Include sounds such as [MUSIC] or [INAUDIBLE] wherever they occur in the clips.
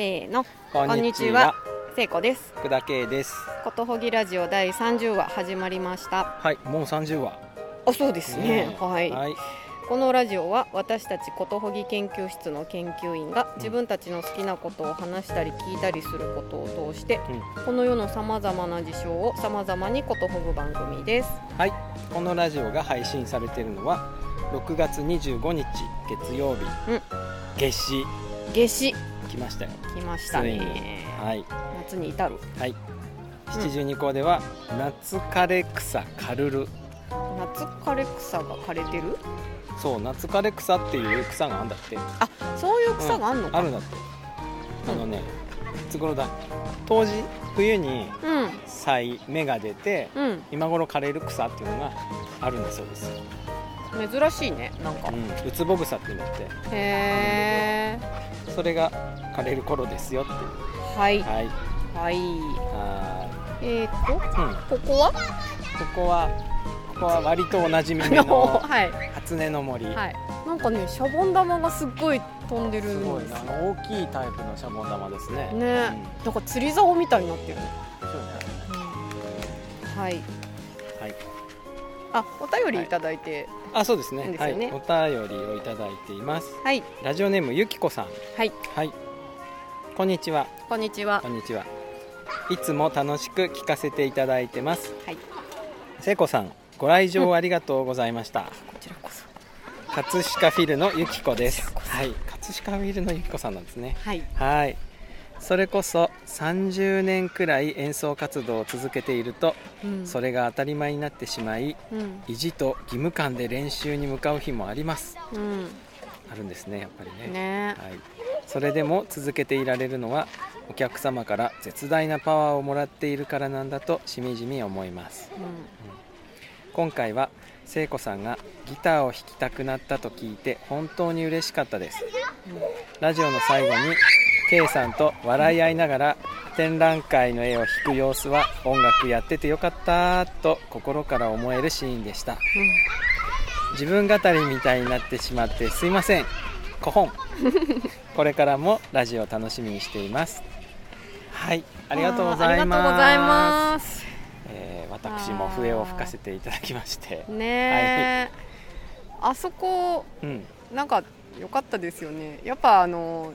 せーのここんにちは。聖子です。福田圭です。ことほぎラジオ第30話始まりました。はいもう30話。あそうですね。えはい、はい。このラジオは私たちことほぎ研究室の研究員が自分たちの好きなことを話したり聞いたりすることを通してうん。この世のさまざまな事象をさまざまにことほぐ番組です。はい。このラジオが配信されているのは6月25日月曜日、うん。夏至。夏至来ましたよ。来ましたね。はい。夏に至る。はい。七十二校では夏枯れ草カルル夏枯れ草が枯れてる？そう夏枯れ草っていう草があるんだって。あそういう草があんのか、あるんだって。あのねいつ頃だ？当時冬にうん。咲い芽が出てうん。今頃枯れる草っていうのがあるんだそうです、珍しいねなんか、うん、ウツボ草っていうんだってへえそれが枯れる頃ですよっていう。はい。はい。はい。はえー、とーい、うん、ここは？ここはここは割とおなじみあののはい。初音の森、はい。なんかねシャボン玉がすっごい飛んでるす。ごいんですよな大きいタイプのシャボン玉ですね。ね、なんか釣り竿みたいになってる、うん、そうねはい。はい。あお便りいただいてあそうですね。ね。はい、お便りをいただいています。はい。ラジオネームゆきこさん。はい。はい。こんにちは。こんにちは。こんにちは。いつも楽しく聞かせていただいてます。はい。聖子さんご来場ありがとうございました、こちらこそ。葛飾フィルのゆきこです。はい。葛飾フィルのゆきこさんなんですね。はい。はいそれこそ30年くらい演奏活動を続けているとうん。それが当たり前になってしまいうん。意地と義務感で練習に向かう日もあります。うん。あるんですねやっぱりね。ね。はい、それでも続けていられるのはお客様から絶大なパワーをもらっているからなんだとしみじみ思います。う今回は聖子さんがギターを弾きたくなったと聞いて本当に嬉しかったです。ラジオの最後に K さんと笑い合いながら展覧会の絵を弾く様子は音楽やっててよかったと心から思えるシーンでした。自分語りみたいになってしまってすいません。コホンこれからもラジオ楽しみにしています。はい。ありがとうございます。ありがとうございます。えー私も笛を吹かせていただきまして。ねえ、あそこうん。なんか良かったですよね。やっぱあの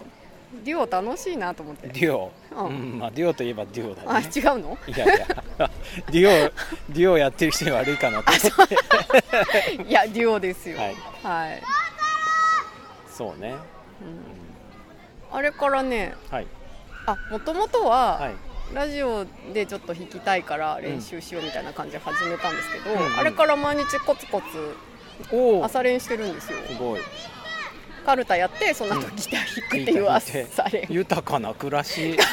デュオ楽しいなと思って。デュオ、ううんんまあ、デュオといえばデュオだあね違うの？いやいや。デュオ [LAUGHS] デュオやってる人に悪いかなと思って。いやデュオですよ。はい。はい、そうね。あれからねはいあもともとは、はいラジオでちょっと弾きたいから練習しようみたいな感じで始めたん。ですけど、うん。うんあれから毎日コツコツ朝練してるんですよごいカルタやってその後うんギター弾くっていう朝練豊かな暮らし。[LAUGHS]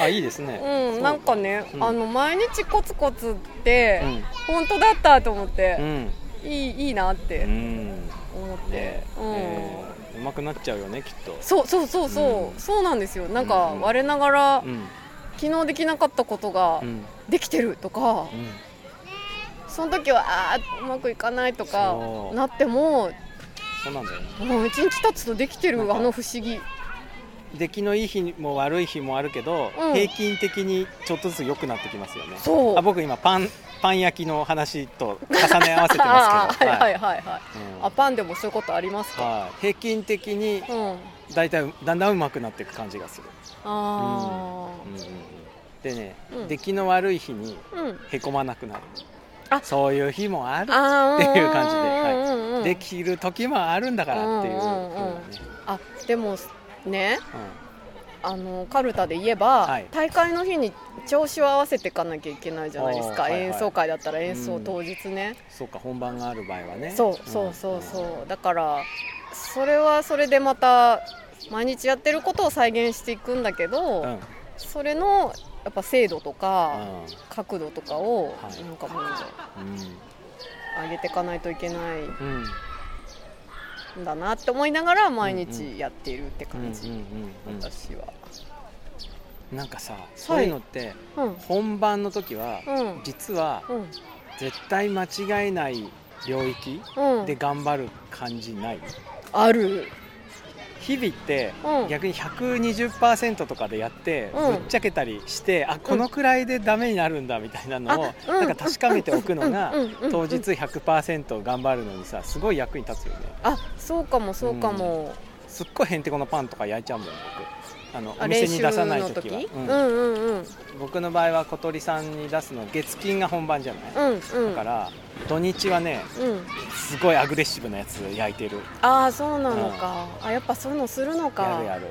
あいいですね。うんなんかね、うん。あの毎日コツコツって、うん。本当だったと思っうて、ん。いいいいなってうん。思って、ね。うん。えーうまくなっちゃうよねきっと。そうそうそうそう、うん。そうなんですよ。なんかうんうん。我ながら、うん。昨日できなかったことがうん。できてるとか、うん。その時はあーうまくいかないとかなってもそうなんだよね。もう一日経つとできてるあの不思議。出来のいい日も悪い日もあるけど、うん。平均的にちょっとずつ良くなってきますよね。そう。あ僕今パンパン焼きの話と重ね合わせてますけど。[LAUGHS] はい。はい。はいはい、うん。あパンでもそういうことありますか、はい。平均的にうん。だいたいだんだんうまくなっていく感じがする、あうん。うんうんでね、うん。出来の悪い日にへこまなくなる。あそういう日もあるっていう感じではい。うんうんうんできる時もあるんだからっていう風うあでもね。うん。あのカルタで言えば、はい。大会の日に調子を合わせていかなきゃいけないじゃないですか、はいはい。演奏会だったら演奏当日ね、そうか本番がある場合はね。そうそうそうそう、だからそれはそれでまた毎日やってることを再現していくんだけど、うん、うん。それのやっぱ精度とか、う角度とかを、はい。なんかもうん上げていかないといけないうん。んだなって思いながら毎日やっているって感じ、私はうんなんかさそういうのってうん。本番の時はうん。実はうん。絶対間違えない領域うん。で頑張る感じないある日々ってうん。逆に120%とかでやってうん。ぶっちゃけたりして、あこのくらいでダメになるんだみたいなのをなんか確かめておくのがうんうんうんうん当日100%頑張るのにさすごい役に立つよね。あそうかもそうかも、すっごいへんてこのパンとか焼いちゃうもん僕あのあお店に出さない時は。うん。うんうんうん。僕の場合は小鳥さんに出すの月金が本番じゃない、うんうん。だから土日はねうん。すごいアグレッシブなやつ焼いてる。ああそうなのか、あやっぱそういうのするのか。やるやる。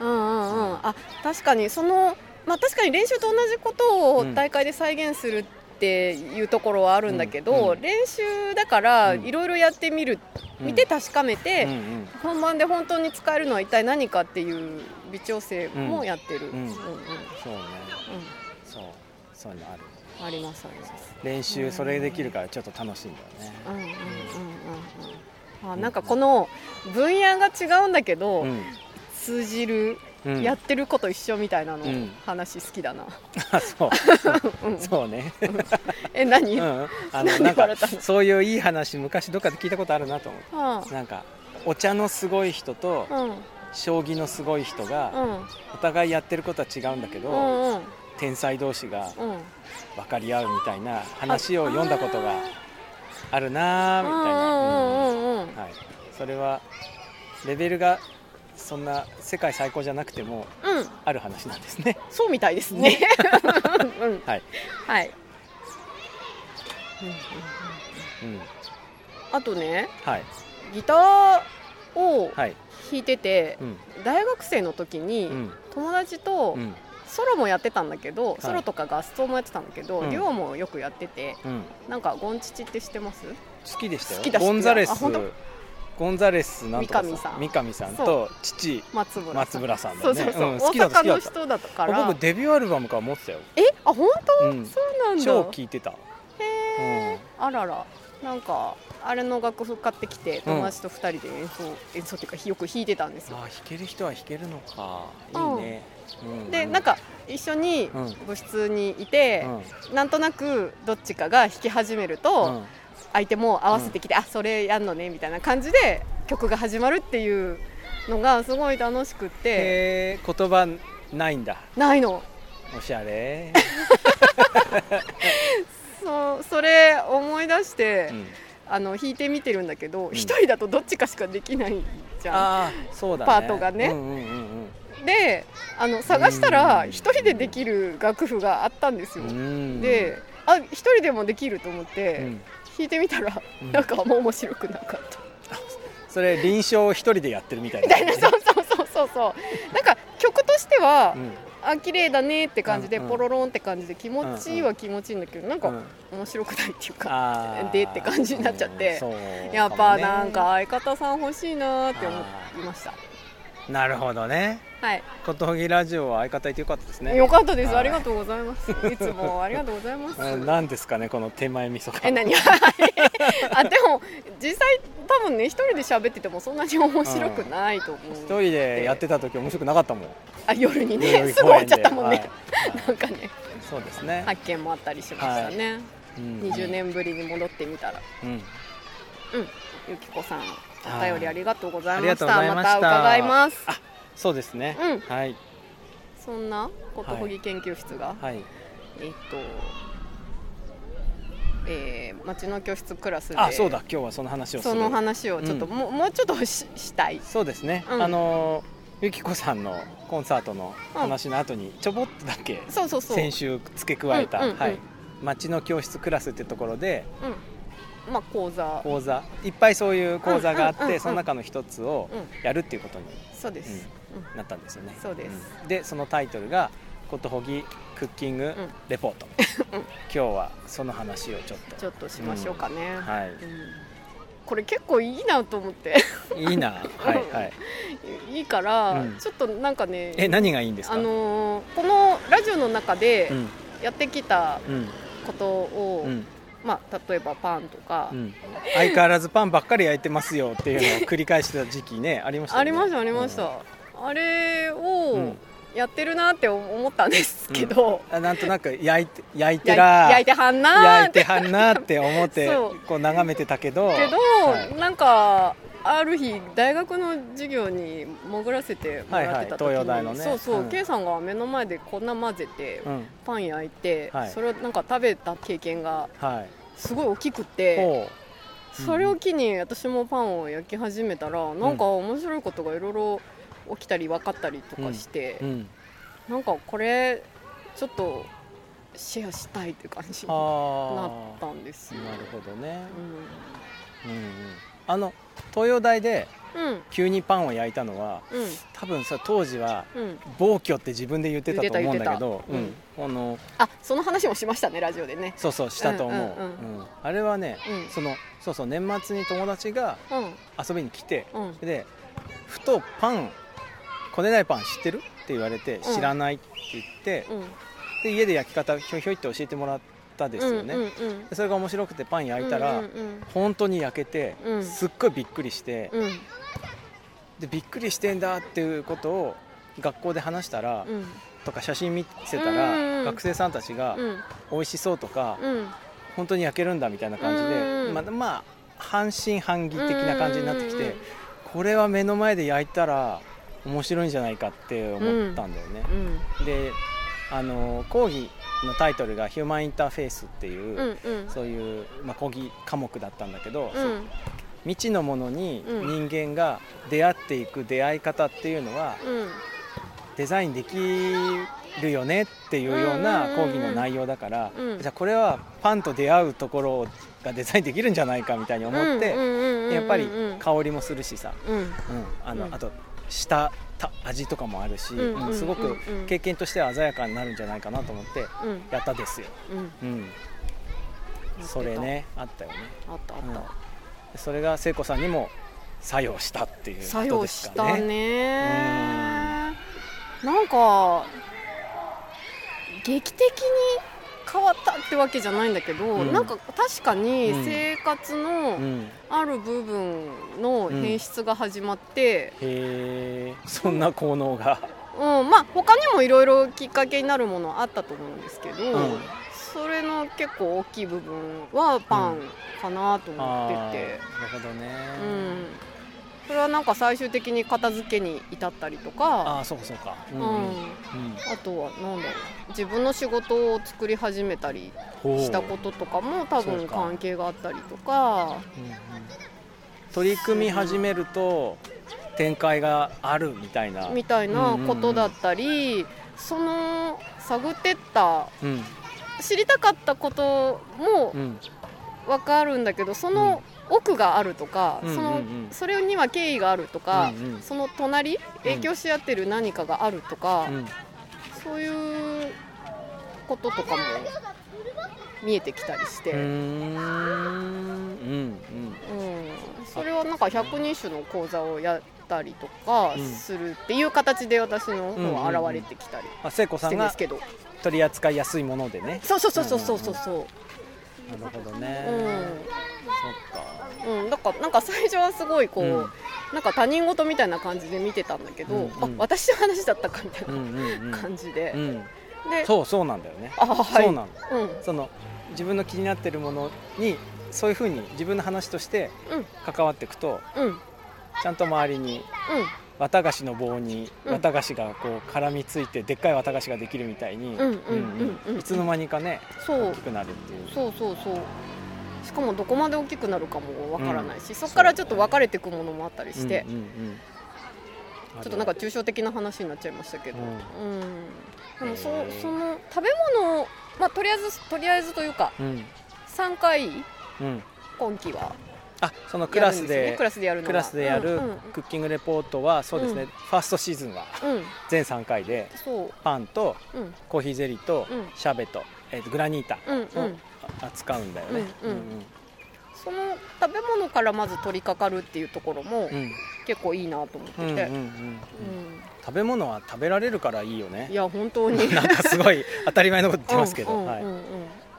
うんうんうん。あ確かにそのまあ確かに練習と同じことをうん。大会で再現するっていうところはあるんだけど、うんうん練習だからうん。いろいろやってみる、うん見て確かめて、うんうん。本番で本当に使えるのは一体何かっていう微調整もやってる、うん。うんうんそうね。そう。そう。いう。のあるう。んありますあります練習それできるからちょっと楽しいんだよね。うんうんうん。うん。うんあなんかこの分野が違うんだけど、うん。通じる、うんやってること一緒みたいなの、うん。話好きだな、あそう。うんそうね。え何、うはん。あの何なんかそういういい話昔どっかで聞いたことあるなと思っあてなんかお茶のすごい人と将棋のすごい人がうん。お互いやってることは違うんだけうどんうん。天才同士がうん。分かり合うみたいな話を読んだことがあるなーみたいな、それはレベルがそんな世界最高じゃなくてもうん。ある話なんですね。そうみたいですね。[LAUGHS] うん。はい、はい、うん、あとねはい、ギターをはい、弾いててうん、大学生の時にうん、友達とうん、ソロもやってたんだけど、い。ソロとか合奏もやってたんだけど、うん。デュオもよくやっててうん、なんかゴンチチって知ってます？好きでしたよ。好きだゴンザレス。ゴンザレスなんとか三上さん。三上さんそと父松村松村さんだよね。そうそうそう、んだった大阪の人だった。かた。ら僕デビューアルバムから持ってたよ。え？あ本当、うん、そうなんだ。超聴いてた。へえ、あらら。なんかあれの楽譜買ってきて友達と二人で演奏、演奏っていうかよく弾いてたんですよ。あー弾ける人は弾けるのか。いうん。いね。うん。でなん、か一緒にうん。部室にいてう、ん、なんとなくどっちかが弾き始めると、相手も合わせてきて、あそれやんのねみたいな感じで曲が始まるっていうのがすごい楽しくって。言葉ないんだ。ないの。おしゃれ。[LAUGHS] そうそれ思い出して、うん。あの弾いてみてるんだけどん。一、人だとどっちかしかできないじゃん。そうだね。パートがね。うんうんうんであの探したらうん一人でできる楽譜があったんですよ。うん。うんであ一人でもできると思って、うん。弾いてみたら、うん。なんかあんま面白くなかった。それ臨床を一人でやってるみたいなみたいなそうそうそうそうそう。なんか曲としては、うんあ綺麗だねって感じで、ポロロンって感じで気持ちいいは気持ちいいんだけど、なんかうん面白くないっていうか、でって感じになっちゃって。やっぱなんか相方さん欲しいなって思いましたなるほどね。はい。ことほぎラジオは相方いてよかったですね。よかったです。はい。ありがとうございます。いつもありがとうございます。[LAUGHS] うん何ですかねこの手前味噌え何？[LAUGHS] あでも実際多分ね一人で喋っててもそんなに面白くないと思う、一人でやってた時面白くなかったもん。あ夜にねすぐ終わっちゃったもんね、はい。[LAUGHS] なんかね。そうですね。発見もあったりしましたね、うん。20年ぶりに戻ってみたら。うん。うん。ゆきこさんおはい。便りありがとうございました。ました。た伺います。あそうですね。うん。はい。そんなことほぎ研究室が、はい。えっとえー、町の教室クラスであそうだ。今日はその話をその話をちょっと、うん。もうもうちょっとししたい。そうですね、うん。あのゆきこさんのコンサートの話の後にちょぼっとだけ先週付け加えた、町の教室クラスってところでうんまあ講座。講座。いっぱいそういう講座があって、うんうんうんうん。その中の一つをうんやるっていうことにそうです、うん。なったんですよね、そうです。ん。でそのタイトルが「ことほぎクッキングレポート」[LAUGHS] うん。今日はその話をちょっちょっとしましょうかね、とはい。うん。これ結構いいなと思って。いいな。[LAUGHS] はいはい。いいから、うん。ちょっとなんかねえ何がいいんですか？あのーこのラジオの中でうん。やってきたうん。ことを、うんまあ、例えばパンとか、うん。相変わらずパンばっかり焼いてますよっていうのを繰り返してた時期ね [LAUGHS] ありましたよね。ありましたありました、あれうをん。やってるなって思ったんですけど、あなんとなく焼いて焼いてやら焼いてはんなー焼いっててはんなって思って [LAUGHS] こう眺めてたけど。けど、はい。なんかある日大学の授業に潜らせてもらってた時に、はいはいね。そうそう、うん。K さんが目の前で粉混ぜてうん。パン焼いて、はい。それをなんか食べた経験がはい。すごい大きくてそれを機に私もパンを焼き始めたらなんか面白いことがいろいろ起きたり分かったりとかして、うん。なんかこれちょっとシェアしたいって感じになあったんですよ。あなるほどね。ううんうん。あの東洋大で急にパンを焼いたのはうん。多分さ当時はうん。暴挙って自分で言ってたと思うんだけどうん。あのあその話もしましたねラジオでね。そうそうしたと思う、うんあれはね、うん。そのそうそう年末に友達がうん。遊びに来てうん。でふとパンこねないパン知ってる？って言われてうん。知らないって言って、うん。で家で焼き方ひょいひょいって教えてもらったですよね、うんうんそれが面白くてパン焼いたら、うんうん本当に焼けて、うん。すっごいびっくりして、うん。でびっくりしてんだっていうことを学校で話したら、うん。とか写真見せたら、うん学生さんたちがうん。美味しそうとか、うん。本当に焼けるんだみたいな感じで、うんまあまあ半信半疑的な感じになってきて、うんこれは目の前で焼いたら面白いんじゃないかって思ったんだよね。うん。であの講義のタイトルが「ヒューマンインターフェース」っていう、うんうん。そういう、まあ、講義科目だったんだけど、うん。未知のものにうん。人間が出会っていく出会い方っていうのはうん。デザインできるよねっていうような講義の内容だから、うん。じゃあこれはパンと出会うところがデザインできるんじゃないかみたいに思って、やっぱり香りもするしさ、うん。うん。あのうん。あとしたた味とかもあるし、うんうんすごく経験としては鮮やかになるんじゃないかなと思ってうん。やったですよ、うん。うん、それねあったよね。あったあっうん。たそれが聖子さんにも作用したっていうこと作用ですしたかねねなんか劇的に変わったってわけじゃないんだけど、うん。なんか確かにうん。生活のうん。ある部分の変質が始まって、へえそんな効能が。うん。まあ他にもいろいろきっかけになるものあったと思うんですけど、うん。それの結構大きい部分はパンかなと思ってて、るほどね、うんそれはなんか最終的に片付けに至ったりとか。ああそうかそうか。ううん。んうん。うん。あとはなんだろう。自分の仕事を作り始めたりしたこととかも多分関係があったりとか。うんうん。取り組み始めると展開があるみたいな。みたいなことだったりその探ってったうん。知りたかったこともうん。分かるんだけどその奥があるとか、うんそのうんうん。それには経緯があるとか、うんうん。その隣影響し合ってる何かがあるとか、うん。そういうこととかも見えてきたりして、うーん。うんうん。それはなんか百人種の講座をやったりとかうん。するっていう形で私の方は現れてきたりあ聖子しさんがてるんですけど、取り扱いやすいものでね。そうそうそうそうそうそうそう。なるほどね、うん。そっかうん、だからなんか最初はすごいこう、うん。なんか他人事みたいな感じで見てたんだけど、うんうん。あ私の話だったかみたいうんうんな感じで、うん、うん、でそうそうなんだよね、あはい。そうなの。うん。その自分の気になってるものにそういうふうに自分の話としてうん。関わっていくとうん。うんちゃんと周りに綿菓子の棒にうん。綿菓子がこう絡みついてでっかい綿菓子ができるみたいにうんうんうんうんいつの間にかね大きくなるっていう。そうそうそうしかもどこまで大きくなるかもわからないし、そこからちょっと分かれていくものもあったりして、うんうんうんちょっとなんか抽象的な話になっちゃいましたけど、ううん。でもそその食べ物を、まあ、とりあえずとりあえずというかうん。3回うん。今期は。あそのクラスでね。クラスでやるクラスでやるうんうん。クッキングレポートはそうですね、うん。ファーストシーズンはうん。全3回でパンとうん。コーヒーゼリーとうん。シャーベット、えーとグラニータ扱うんだよね。うんうん。その食べ物からまず取り掛かるっていうところもうん。結構いいなと思ってて、うんうんうんうん。うん。食べ物は食べられるからいいよね。い。や本当に。[LAUGHS] なんかすごい [LAUGHS] 当たり前のこと言ってますけど、はいうんうんうん。うん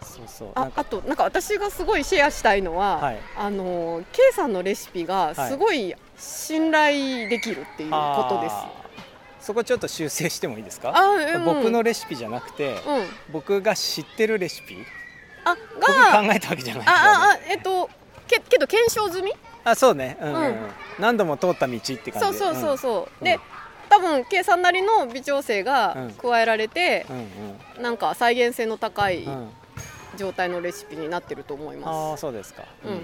そうそう。ああとなんか私がすごいシェアしたいのは、はい。あの K さんのレシピがすごい信頼できるっていうことです。あー。そこちょっと修正してもいいですか？あうん。僕のレシピじゃなくて、うん。僕が知ってるレシピ、あ僕が考えたわけじゃないけど、あああえっとけけど検証済み？あそうね、うんうんうん。うん。何度も通った道って感じ。そうそうそうそう、うん。で多分 K さんなりの微調整がうん。加えられてう、んうん。なんか再現性の高い状態のレシピになってると思いああますそうですか。うん。うん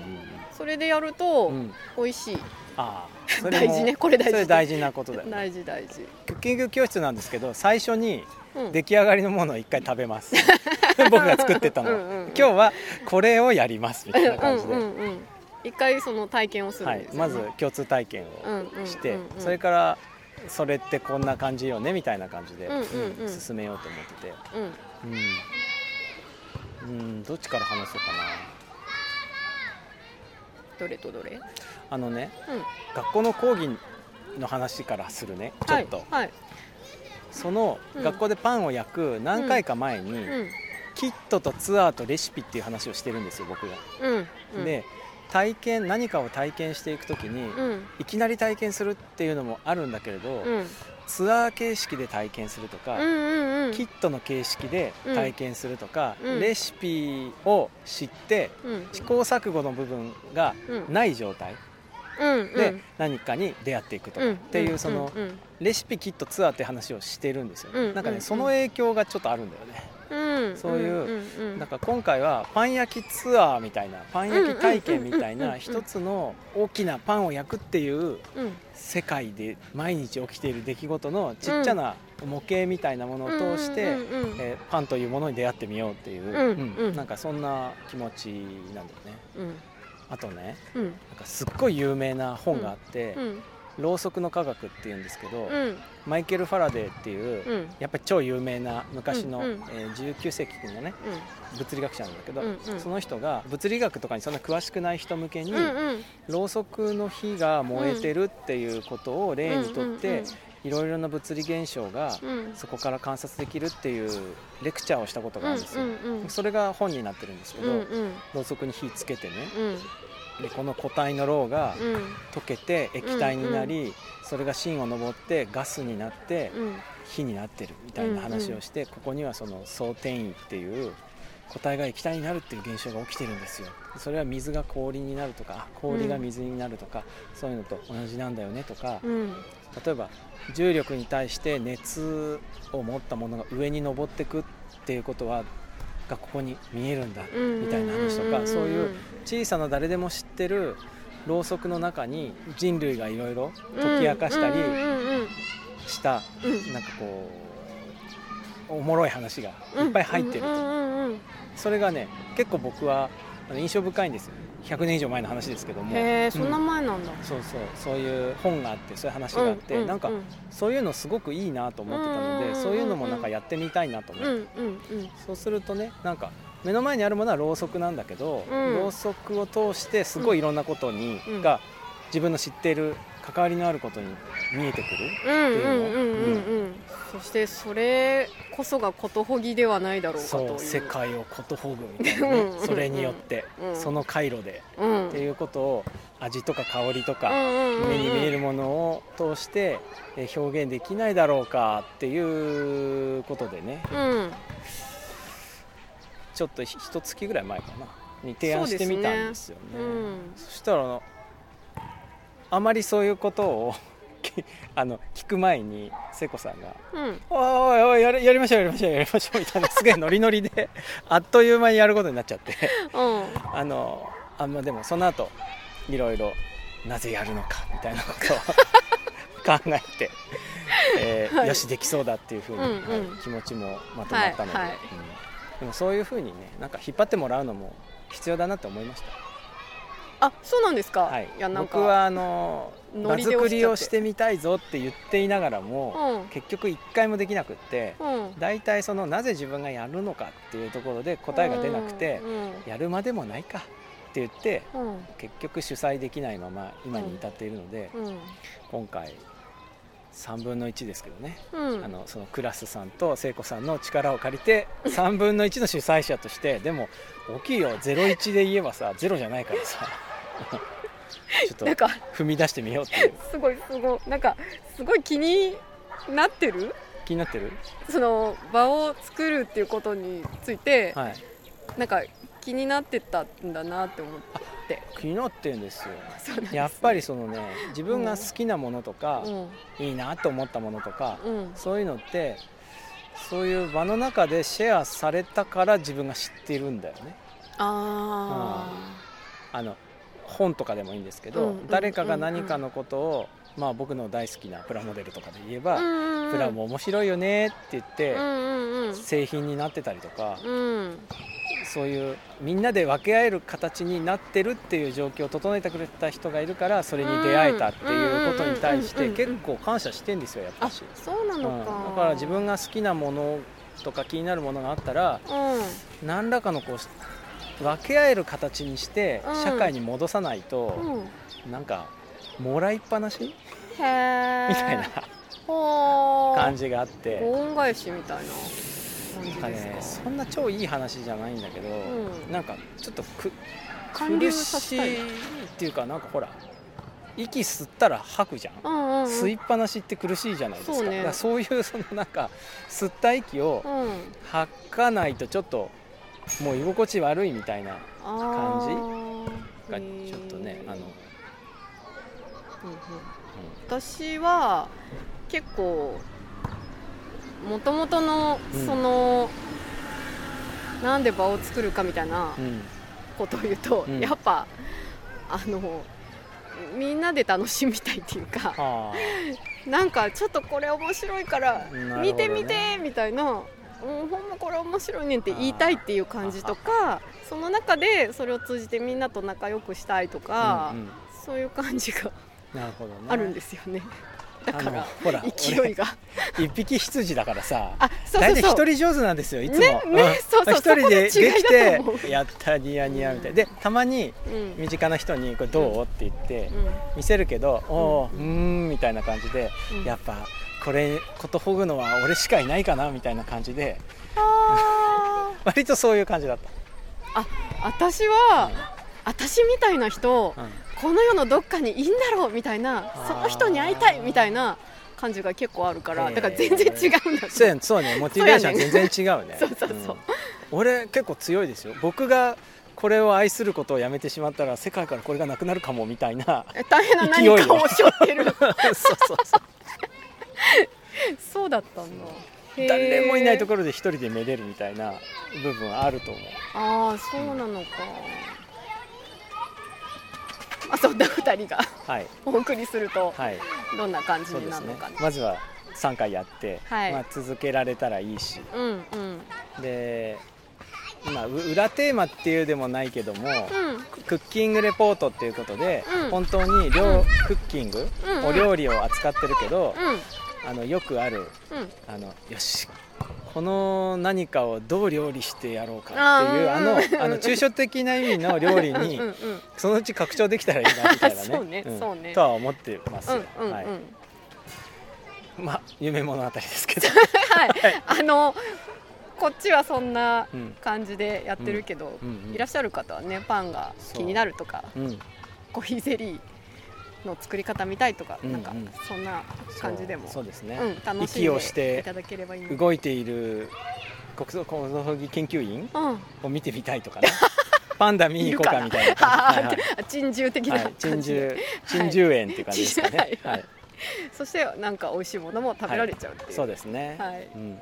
それでやると美味しい、ああ大も事ねこれ大事。それ大事なことだよね。大 [LAUGHS] 事大事、クッキング教室なんですけど最初にうん、出来上がりのものを一回食べます。[LAUGHS] 僕が作ってたの。うんうんうん。今日はこれをやりますみたいなう感じで、んうんうん一回その体験をするはい。まず共通体験うんうんうんうん。をしてそれからそれってこんな感じよねみたいな感じで、うんうんうん。うん進めようと思ってて。うん。うん、うん、どっちから話そうかな。どれとどれ？うんあのね学校の講義の話からするね。ちょっと、はい。はいそのうん。学校でパンを焼く何回か前に、うん。キットとツアーとレシピっていう話をしてるんですよ僕が。で体験何かを体験していく時に、うん。いきなり体験するっていうのもあるんだけれど、うん。ツアー形式で体験するとか、うんうんうん。キットの形式で体験するとか、うん。レシピを知ってうん。試行錯誤の部分がうん。ない状態。うんで何かに出会っていくとかっていうそのうん。レシピキットツアーって話をしてるんですよ、うん。なんかねうん。その影響がちょっとあるんだよね、うん。そういうなんか今回はパン焼きツアーみたいなパン焼き体験みたいな一つの大きなパンを焼くっていううん。世界で毎日起きている出来事のちっちゃな模型みたいなものを通して、えーパンというものに出会ってみようっていう、うなんかそんな気持ちなんだよね。うんあとねうん。なんかすっごい有名な本があってう、ん。ろうそくの科学っていうんですけど、うん。マイケル・ファラデーっていう、うん。やっぱり超有名な昔の、うんうん。えー19世紀のね物理学者なんだけど、うんうん。その人が物理学とかにそんな詳しくない人向けに、うんうん。ろうそくの火が燃えてるっていうことを例にとって、うんうんいろいろな物理現象がうん。そこから観察できるっていうレクチャーをしたことがあるんですよ、それが本になってるんですけど、うんうん。ろうそくに火つけてねうん。でこの固体のろうがうん。溶けて液体になり、それが芯を上ってガスになってうん。火になってるみたいな話をして、ここにはその相転位っていう固体が液体になるっていう現象が起きてるんですよそれは水が氷になるとかあ氷が水になるとか、そういうのと同じなんだよねとか、うん。例えば重力に対して熱を持ったものが上に登ってくっていうことはがここに見えるんだうんみたいな話とかそういう小さな誰でも知ってるろうそくの中に人類がいろいろ解き明かしたりうんうんうんしたうん。なんかこうおもろい話がいっぱい入ってると。うんうんうんうん。それがね結構僕は印象深いんですよ。100年以上前の話ですけども。へえそんなうん前なんだ。そうそうそういう本があってそういう話があって、ううなんかそういうのすごくいいなと思ってたので、うんうんうんうん。そういうのもなんかやってみたいなと思って、うんうんうんそうするとねなんか目の前にあるものはろうそくなんだけど、うん。ろうそくを通してすごいいろんなことに、うん。が自分の知っている関わりのあることに見えてくる、うんうんうんうんうん。そしてそれこそがことほぎではないだろうかと世界をことほぐみたいなね。それによって、うん。その回路で、うん。っていうことを味とか香りとか、目に見えるものを通してえー表現できないだろうかっていうことでね。うん。ちょっとひ一月ぐらい前かな。に提案してみたんですよね。うん。そしたらあまりそういうことをき [LAUGHS] あの聞く前に聖子さんがうん「おいおいやりやりましょうやりましょうやりましょう」みたいなすげえノリノリで [LAUGHS] あっという間にやることになっちゃって。うん。あのあまあでもその後いろいろなぜやるのかみたいなことを [LAUGHS] 考えて、えーはい。よしできそうだっていうふうに、うんうん。はい気持ちもまとまったので、はいはい。うん。でもそういうふうにねなんか引っ張ってもらうのも必要だなって思いました、あそうなんですか。はい。いやなんか。僕はあの場作りをしてみたいぞって言っていながらも、うん。結局一回もできなくってうん。大体そのなぜ自分がやるのかっていうところで答えが出なくて、うんやるまでもないかって言ってうん。結局主催できないまま今に至っているので、うん。今回3分の1ですけどね、うん。あのそのクラスさんと聖子さんの力を借りて [LAUGHS] 3分の1の主催者としてでも大きいよ。01で言えばさ0じゃないからさ [LAUGHS] ちょっとなんか踏み出してみようっていう。[LAUGHS] すごいすごい。なんかすごい気になってる？気になってる？その場を作るっていうことについて、はい。なんか気になってたんだなって思って。気になってんですよ。そうなんですやっぱりそのね自分が好きなものとか、うん。いいなと思ったものとか、うん。そういうのってそういう場の中でシェアされたから自分が知っているんだよね。ああの本とかでもいいんですけど、うん誰かが何かのことを、まあ、僕の大好きなプラモデルとかで言えば、プラモ面白いよねって言って、製品になってたりとか、うん。そういうみんなで分け合える形になってるっていう状況を整えてくれた人がいるからそれに出会えたっていうことに対して結構感謝してんですよやっぱあし、そうなのうん、だか、から自分が好きなものとか気になるものがあったらうん。何らかのこう分け合える形にしてうん。社会に戻さないと、うん。なんかもらいっぱなし？みたいな。感じがあって。ご恩返しみたいななんかねそんな超いい話じゃないんだけど、うん。なんかちょっとく苦しいっていうかなんかほら息吸ったら吐くじゃん、うんうんうん。吸いっぱなしって苦しいじゃないですか。そうね。そういうそのなんか吸った息をうん。吐かないとちょっともう居心地悪いみたいなあー。がちょっとねあの、うんうん。私は結構もともとのうん。その、なんで場を作るかみたいなうんうんことを言うと、うん。やっぱあのみんなで楽しみたいっていうかあ。なんかちょっとこれ面白いから見て見てみたいな、うん、ほんまこれ面白いねんって言いたいっていう感じとかその中でそれを通じてみんなと仲良くしたいとあか、うんうん。そういう感じがなるほどね。あるんですよね。だからほら勢いが。俺一匹羊だからさあそう大体一人上手なんですよいつも、一人でできてやったニヤニヤみたいな。でたまにうん。身近な人に「これどう?」って言ってう見せるけど「おおうーん」みたいな感じでやっぱこれことほぐのは俺しかいないかなみたいな感じで。[LAUGHS] 割とそういう感じだっあ私は、私みたいな人、た、うん。この世のどっかにいいんだろうみたいなー。その人に会いたいみたいな感じが結構あるからだから全然違うんだ。そうやそうね。モチベーション全然違うね。[LAUGHS] そうそうそうん。俺結構強いですよ。僕がこれを愛することをやめてしまったら世界からこれがなくなるかもみたいな。え大変な何かを背負ってる。[LAUGHS] そうそうそうそうだったんだ。誰もいないところで一人でめでるみたいな部分はあると思う。ああそうなのか、まあ、そんな2人が。はい。お送りするとはい。どんな感じになるのかな、まずは3回やって、はい。まあ、続けられたらいいし。うんうん。でまあう裏テーマっていうでもないけども、うん。クッキングレポートっていうことで、うん。本当に料、クッキング、うんうん。お料理を扱ってるけど、うん。あのよくあるうん。あのよしこの何かをどう料理してやろうかっていうあのうんあの抽象的な意味の料理にうんうんそのうち拡張できたらいいなみたいなね。そうねん。そうね。とは思ってますよ、うんうんうん。はい。まあ夢物語ですけど。[LAUGHS] [LAUGHS] はい、あのこっちはそんなうん。感じでやってるけど、いらっしゃる方はねパンが気になるとかうん。コーヒーゼリーの作り方見たいとか、なんかそんな感じでもそうですね、うん、楽し息をんでしていただければいいの動いている国葬国葬儀研究員うん、を見てみたいとかね。[LAUGHS] パンダ見に行こうかみたいなあはいはい。ー珍獣的なはい、珍感じで、獣珍獣園っていう感じですかね、はい。はい、そしてなんか美味しいものも食べられちゃうっていう、そうですね、はい。うん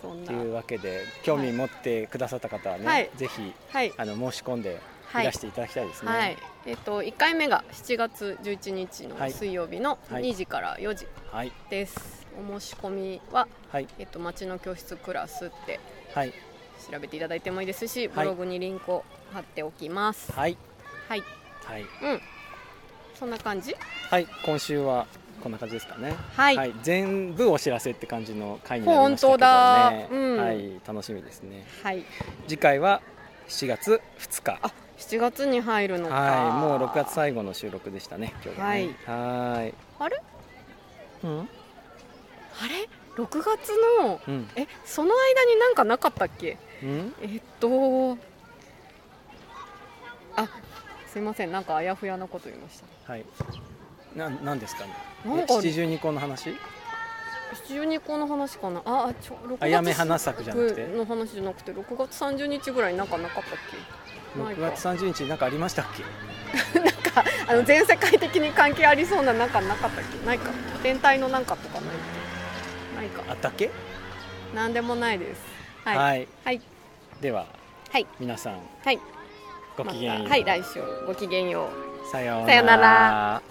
というなわけで興味持ってくださった方はね、はい。ぜひはい。あの申し込んではい。いらしていただきたいですね。はい。えっと1回目が7月11日のはい。水曜日のはい。2時から4時はい。です、お申し込みは、はい。えっと、町の教室クラスってはい。調べていただいてもいいですし、はい。ブログにリンクを貼っておきます。はい。はい。はい。うん。そんな感じ？はい。今週はこんな感じですかね。はい。全部お知らせって感じの回になりましたけどね。本当だ。うん。はい。楽しみですね。はい。次回は7月2日。あ7月に入るのか。はい。もう6月最後の収録でしたね今日はね。はい。あれ？うん？あれ？6月のうん。えその間になんかなかったっけ？うん？えっとあすいません。なんかあやふやなこと言いました。はい。ななんですかね？なんか七十二個の話？十二個の話かな？ああちょ6あやめ花咲じゃなくて？の話じゃなくて6月30日ぐらいなんかなかったっけ？ない6か。月30日なんかありましたっけ？[LAUGHS] なんかあの全世界的に関係ありそうななんかなかったっけ？ないか。天体のなんかとかないないか。あったっけ？なんでもないです。はい。はい、はい。でははい。皆さんはい。ごきげんよう、またはい来週ごきげんよう。さようなら